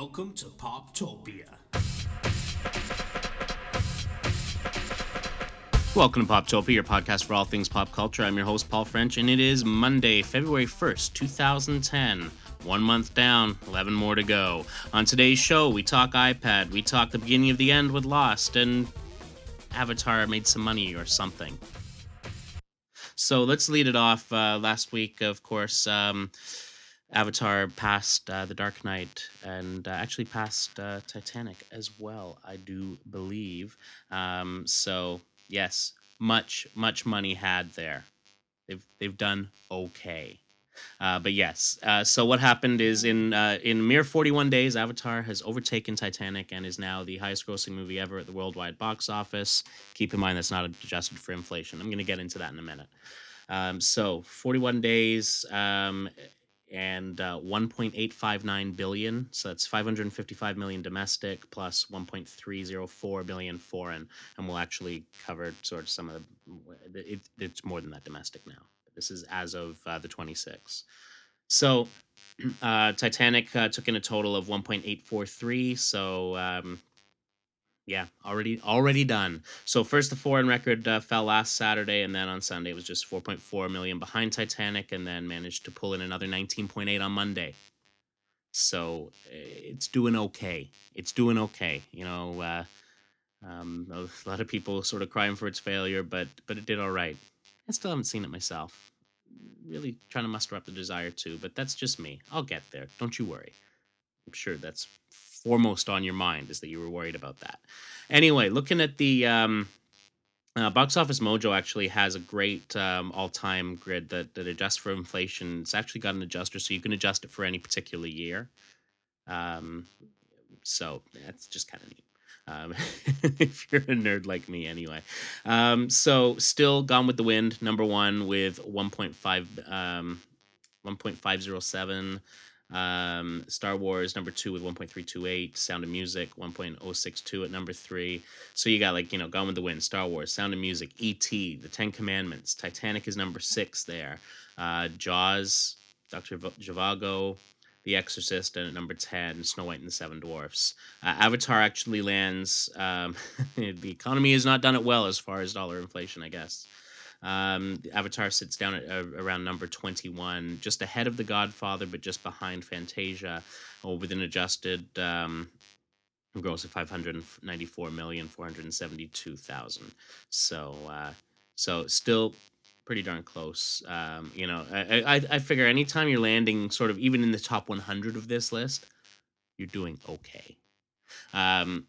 Welcome to Poptopia. Welcome to Poptopia, your podcast for all things pop culture. I'm your host, Paul French, and it is Monday, February 1st, 2010. One month down, 11 more to go. On today's show, we talk iPad, we talk the beginning of the end with Lost, and Avatar made some money or something. So let's lead it off. Uh, last week, of course, um, Avatar passed uh, The Dark Knight and uh, actually passed uh, Titanic as well, I do believe. Um, so yes, much much money had there. They've they've done okay. Uh, but yes, uh, so what happened is in uh, in mere 41 days, Avatar has overtaken Titanic and is now the highest-grossing movie ever at the worldwide box office. Keep in mind that's not adjusted for inflation. I'm going to get into that in a minute. Um, so 41 days, um, and uh, 1.859 billion. So that's 555 million domestic plus 1.304 billion foreign, and we'll actually cover sort of some of the. It, it's more than that domestic now. This is as of uh, the 26th. So uh, Titanic uh, took in a total of 1.843. So um, yeah, already already done. So first the foreign record uh, fell last Saturday, and then on Sunday it was just 4.4 million behind Titanic, and then managed to pull in another 19.8 on Monday. So eh, it's doing okay. It's doing okay. You know, uh, um, a lot of people sort of crying for its failure, but but it did all right. I still haven't seen it myself. Really trying to muster up the desire to, but that's just me. I'll get there. Don't you worry. I'm sure that's foremost on your mind is that you were worried about that. Anyway, looking at the um, uh, Box Office Mojo actually has a great um, all-time grid that that adjusts for inflation. It's actually got an adjuster, so you can adjust it for any particular year. Um, so that's just kind of neat. Um, if you're a nerd like me, anyway. Um, so still Gone with the Wind, number one with 1.5, um, 1.507. Um, Star Wars number two with 1.328, Sound of Music 1.062 at number three. So you got like, you know, Gone with the Wind, Star Wars, Sound of Music, E.T., The Ten Commandments, Titanic is number six there. Uh, Jaws, Dr. Zhivago, The Exorcist, and at number 10, Snow White and the Seven Dwarfs. Uh, Avatar actually lands, um, the economy has not done it well as far as dollar inflation, I guess. Um, Avatar sits down at uh, around number 21, just ahead of The Godfather, but just behind Fantasia, or with an adjusted um, gross of 594,472,000. So, uh, so still pretty darn close. Um, you know, I, I, I figure anytime you're landing sort of even in the top 100 of this list, you're doing okay. Um,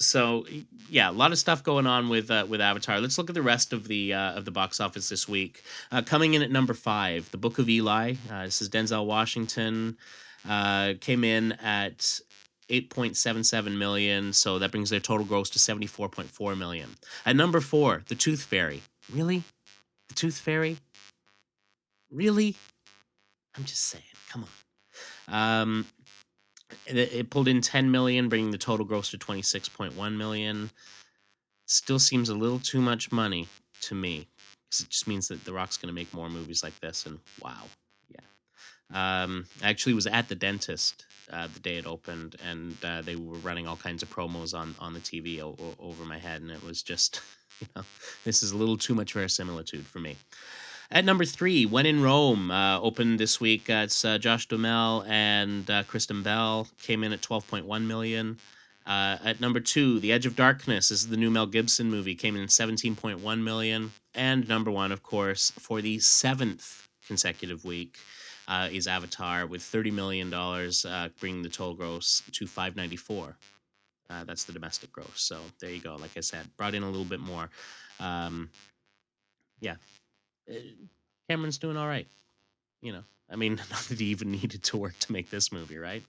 so yeah, a lot of stuff going on with uh, with Avatar. Let's look at the rest of the uh, of the box office this week. Uh, coming in at number five, The Book of Eli. Uh, this is Denzel Washington. Uh, came in at 8.77 million, so that brings their total gross to 74.4 million. At number four, The Tooth Fairy. Really, The Tooth Fairy? Really? I'm just saying. Come on. Um, it, it pulled in 10 million, bringing the total gross to 26.1 million. Still seems a little too much money to me. Because it just means that The Rock's going to make more movies like this, and wow, yeah. Um, I actually was at the dentist uh, the day it opened, and uh, they were running all kinds of promos on on the TV o- over my head, and it was just, you know, this is a little too much verisimilitude for me. At number three, When in Rome, uh, opened this week. Uh, it's uh, Josh Duhamel and uh, Kristen Bell. Came in at 12.1 million. Uh, at number two, The Edge of Darkness is the new Mel Gibson movie. Came in 17.1 million. And number one, of course, for the seventh consecutive week, uh, is Avatar with 30 million dollars, bringing the total gross to 594. that's the domestic gross. So there you go. Like I said, brought in a little bit more. Um, yeah, Cameron's doing all right. You know, I mean, not that he even needed to work to make this movie, right?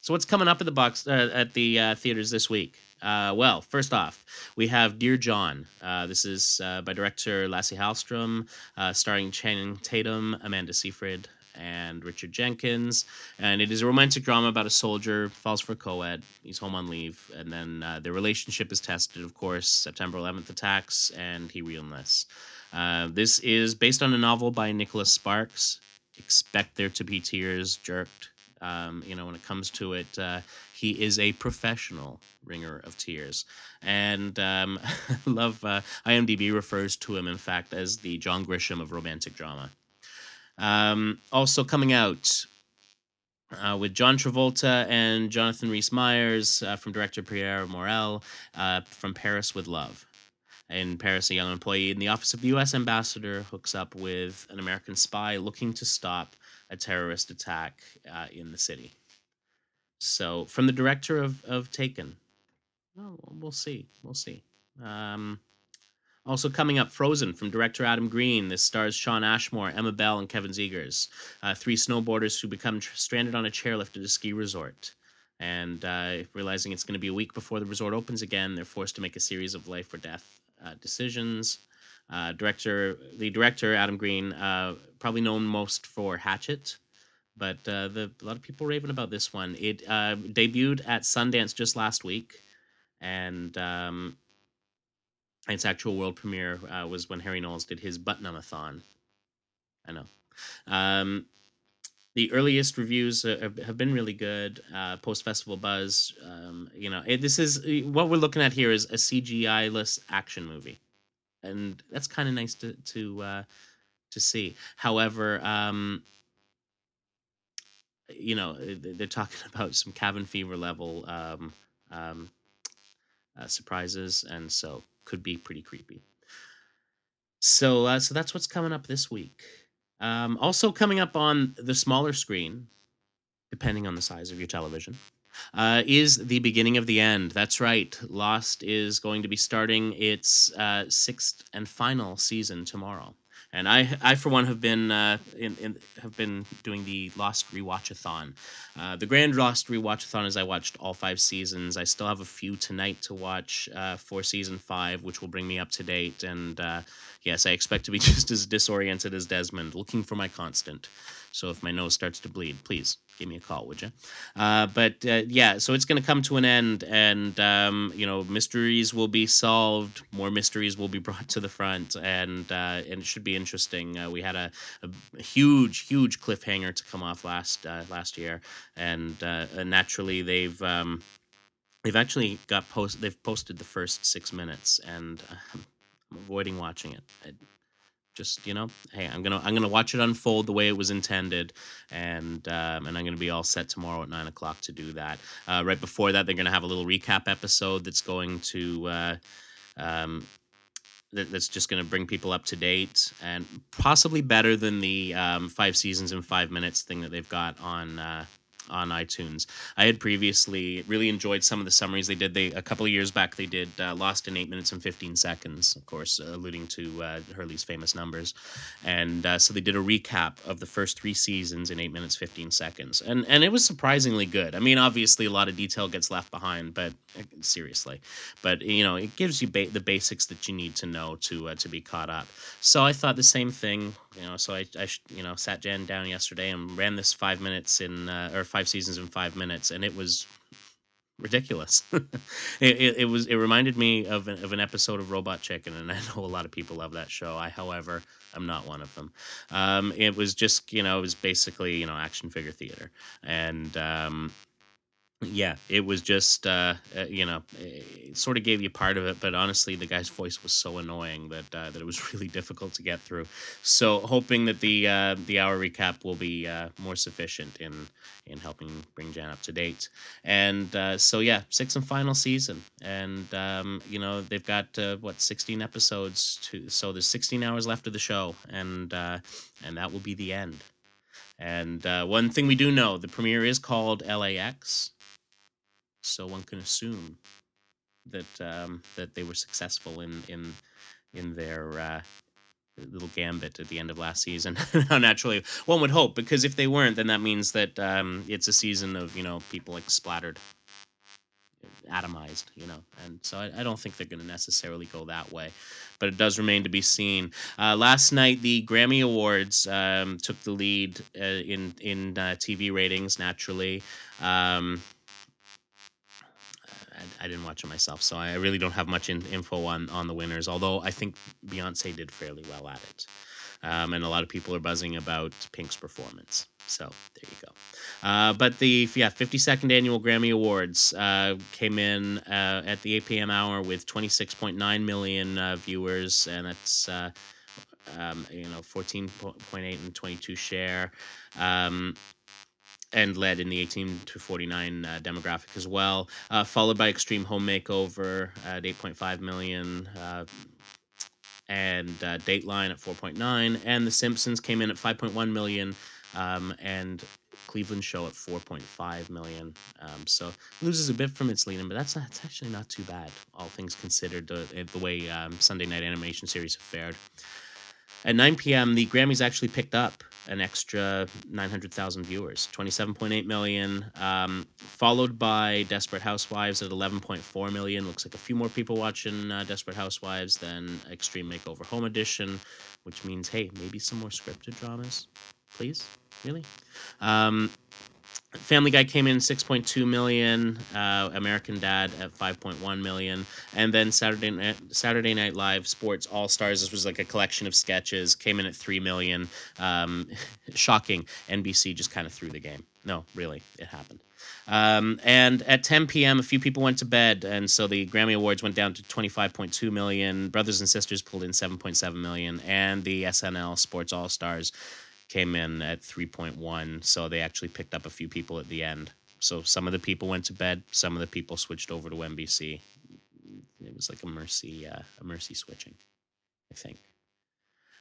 So what's coming up at the box uh, at the uh, theaters this week? Uh, well, first off, we have Dear John. Uh, this is uh, by director Lasse Hallström, uh, starring Channing Tatum, Amanda Seyfried, and Richard Jenkins. And it is a romantic drama about a soldier falls for co-ed. He's home on leave, and then their relationship is tested. Of course, September 11th attacks, and he reenlists. Uh, this is based on a novel by Nicholas Sparks. Expect there to be tears jerked. Um, you know, when it comes to it, uh, he is a professional wringer of tears, and um, love uh, IMDb refers to him, in fact, as the John Grisham of romantic drama. Um, also coming out uh, with John Travolta and Jonathan Rhys Meyers uh, from director Pierre Morel uh, from Paris with Love. In Paris, a young employee in the office of the U.S. ambassador hooks up with an American spy looking to stop a terrorist attack uh, in the city. So, from the director of, of Taken, well, we'll see. We'll see. Um, also coming up, Frozen from director Adam Green. This stars Shawn Ashmore, Emma Bell, and Kevin Zegers, uh, three snowboarders who become tr- stranded on a chairlift at a ski resort. And uh, realizing it's going to be a week before the resort opens again, they're forced to make a series of life or death uh, decisions. Uh, director, the director Adam Green, uh, probably known most for Hatchet, but uh, the a lot of people raving about this one. It uh, debuted at Sundance just last week, and um, its actual world premiere uh, was when Harry Knowles did his Butt-Numb-A-Thon. I know. Um, the earliest reviews uh, have- been really good. Uh, Post festival buzz. Um, you know, it, this is what we're looking at here is a CGI-less action movie, and that's kind of nice to to uh, to see. However, um, you know, they- they're talking about some cabin fever level um, um, uh, surprises, and so could be pretty creepy. So, uh, so that's what's coming up this week. Um, also coming up on the smaller screen, depending on the size of your television, uh, is the beginning of the end. That's right. Lost is going to be starting its uh, sixth and final season tomorrow. And I, I for one, have been uh, in, in have been doing the Lost rewatchathon. Uh, the Grand Lost rewatchathon is I watched all five seasons. I still have a few tonight to watch uh, for season five, which will bring me up to date. And uh, yes, I expect to be just as disoriented as Desmond, looking for my constant. So if my nose starts to bleed, please give me a call, would you? Uh, but uh, yeah, so it's going to come to an end, and um, you know, mysteries will be solved. More mysteries will be brought to the front, and uh, and it should be interesting. Uh, we had a, a huge, huge cliffhanger to come off last uh, last year, and, uh, and naturally they've. Um, They've actually got post. They've posted the first six minutes, and I'm avoiding watching it. I, just you know hey i'm gonna i'm gonna watch it unfold the way it was intended and um, and i'm gonna be all set tomorrow at nine o'clock to do that. Uh, right before that they're gonna have a little recap episode that's going to uh, um, that, that's just going to bring people up to date and possibly better than the um, five seasons in five minutes thing that they've got on uh, on iTunes. I had previously really enjoyed some of the summaries they did. They a couple of years back they did uh, Lost in eight minutes and fifteen seconds, of course, alluding to uh, Hurley's famous numbers, and uh, so they did a recap of the first three seasons in eight minutes fifteen seconds, and and it was surprisingly good. I mean, obviously a lot of detail gets left behind, but uh, seriously, but you know it gives you ba- the basics that you need to know to uh, to be caught up. So I thought the same thing, you know. So I, I you know sat Jen down yesterday and ran this five minutes in uh, or five seasons in five minutes, and it was ridiculous. it, it, it was it reminded me of an, of an episode of Robot Chicken, and I know a lot of people love that show. I, however, I'm not one of them. Um, it was just you know it was basically you know action figure theater, and um, yeah, it was just uh, uh, you know it sort of gave you part of it, but honestly, the guy's voice was so annoying that uh, that it was really difficult to get through. So hoping that the uh, the hour recap will be uh, more sufficient in in helping bring Jan up to date. And uh, so yeah, sixth and final season, and um, you know they've got what 16 episodes to, so there's 16 hours left of the show, and and that will be the end. And one thing we do know, the premiere is called LAX, so one can assume that um, that they were successful in in in their uh, little gambit at the end of last season. Naturally, one would hope because if they weren't, then that means that um, it's a season of you know people like splattered, atomized, you know, and so I, I don't think they're going to necessarily go that way, but it does remain to be seen. Uh, last night, the Grammy Awards um, took the lead uh, in in uh, TV ratings. Naturally. Um, I, didn't watch it myself, so I really don't have much in, info on on the winners. Although I think Beyonce did fairly well at it. um, and a lot of people are buzzing about Pink's performance. So there you go. Uh, but the yeah 52nd annual Grammy Awards uh, came in uh, at the 8 p.m. hour with 26.9 million uh, viewers, and that's uh, um, you know 14.8 and 22 share. Um, and led in the 18 to 49 uh, demographic as well, uh, followed by Extreme Home Makeover at 8.5 million, uh, and uh, Dateline at 4.9, and The Simpsons came in at 5.1 million, um, and Cleveland Show at 4.5 million. Um, so loses a bit from its lead, but that's, that's actually not too bad, all things considered, the, the way um, Sunday Night Animation series have fared. At 9 p.m., the Grammys actually picked up an extra 900,000 viewers, 27.8 million, um, followed by Desperate Housewives at 11.4 million. Looks like a few more people watching uh, Desperate Housewives than Extreme Makeover Home Edition, which means, hey, maybe some more scripted dramas, please? Really? Um, Family Guy came in 6.2 million, uh, American Dad at 5.1 million, and then Saturday Night, Saturday Night Live Sports All Stars. This was like a collection of sketches. Came in at three million. Um, shocking. NBC just kind of threw the game. No, really, it happened. Um, and at 10 p.m., a few people went to bed, and so the Grammy Awards went down to 25.2 million. Brothers and Sisters pulled in 7.7 million, and the SNL Sports All Stars came in at 3.1 so they actually picked up a few people at the end. So some of the people went to bed some of the people switched over to nbc it was like a mercy uh, a mercy switching i think.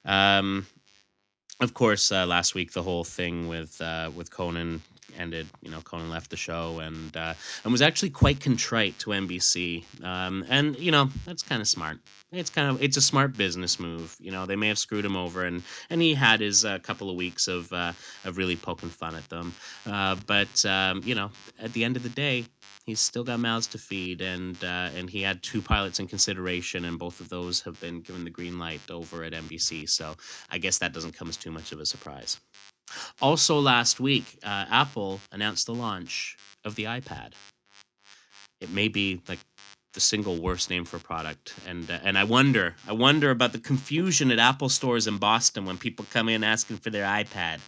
Um of course uh, last week the whole thing with uh, with conan ended. You know, Conan left the show and uh, and was actually quite contrite to NBC. Um, and you know, that's kind of smart. It's kind of it's a smart business move. You know, they may have screwed him over, and and he had his uh, couple of weeks of uh, of really poking fun at them. Uh, but um, you know, at the end of the day, he's still got mouths to feed, and uh, and he had two pilots in consideration, and both of those have been given the green light over at NBC. So I guess that doesn't come as too much of a surprise. Also, last week, uh, Apple announced the launch of the iPad. It may be like the single worst name for a product, and uh, and I wonder, I wonder about the confusion at Apple stores in Boston when people come in asking for their iPad.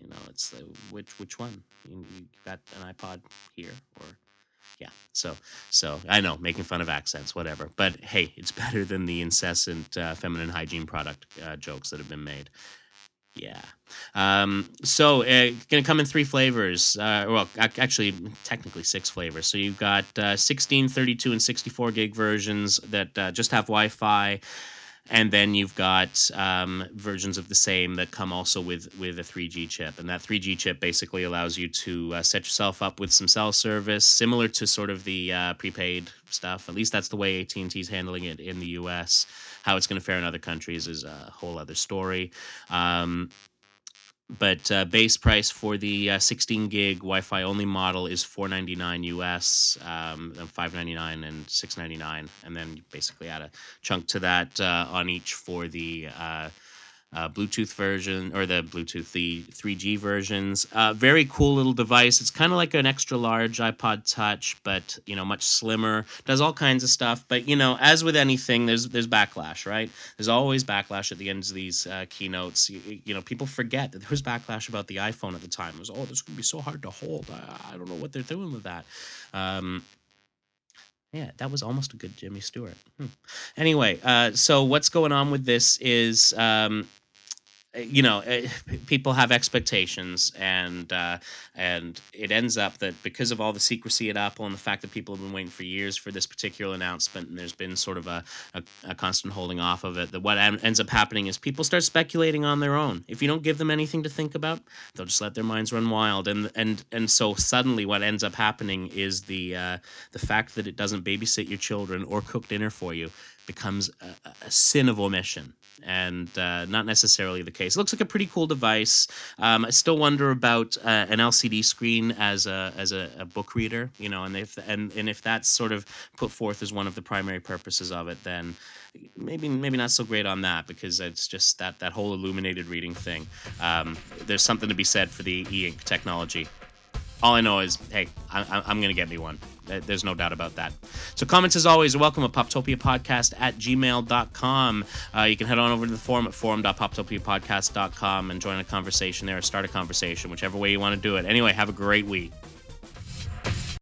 You know, it's like, which which one? You, you got an iPod here, or yeah. So so I know making fun of accents, whatever. But hey, it's better than the incessant uh, feminine hygiene product uh, jokes that have been made. Yeah. Um, so uh, going to come in three flavors. Uh, well, actually, technically six flavors. So you've got uh, 16, 32, and 64 gig versions that uh, just have Wi-Fi and then you've got um, versions of the same that come also with with a 3G chip, and that 3G chip basically allows you to uh, set yourself up with some cell service, similar to sort of the uh, prepaid stuff. At least that's the way AT&T is handling it in the U.S. How it's going to fare in other countries is a whole other story. Um, but uh, base price for the uh, 16 gig Wi-Fi only model is 499 US, um, 599 and 699, and then you basically add a chunk to that uh, on each for the uh, Bluetooth version or the Bluetooth the 3G versions. Uh, very cool little device. It's kind of like an extra large iPod Touch, but you know much slimmer. Does all kinds of stuff. But you know, as with anything, there's there's backlash, right? There's always backlash at the ends of these uh, keynotes. You, you, know, people forget that there was backlash about the iPhone at the time. It was oh, this is gonna be so hard to hold. I, I don't know what they're doing with that. Um, yeah, that was almost a good Jimmy Stewart. Hmm. Anyway, uh, so what's going on with this is um, you know, eh, people have expectations, and uh, and it ends up that because of all the secrecy at Apple and the fact that people have been waiting for years for this particular announcement, and there's been sort of a, a, a constant holding off of it, that what ends up happening is people start speculating on their own. If you don't give them anything to think about, they'll just let their minds run wild, and and and so suddenly what ends up happening is the uh, the fact that it doesn't babysit your children or cook dinner for you becomes a, a sin of omission and uh, not necessarily the case. It looks like a pretty cool device. Um, I still wonder about uh, an LCD screen as a as a, a, book reader, you know, and if and and if that's sort of put forth as one of the primary purposes of it, then maybe maybe not so great on that because it's just that that whole illuminated reading thing. Um, there's something to be said for the e-ink technology. All I know is, hey, I, am going to get me one. There's no doubt about that. So comments, as always, welcome at poptopiapodcast at gmail.com. Uh, you can head on over to the forum at forum.poptopiapodcast.com and join a conversation there or start a conversation, whichever way you want to do it. Anyway, have a great week.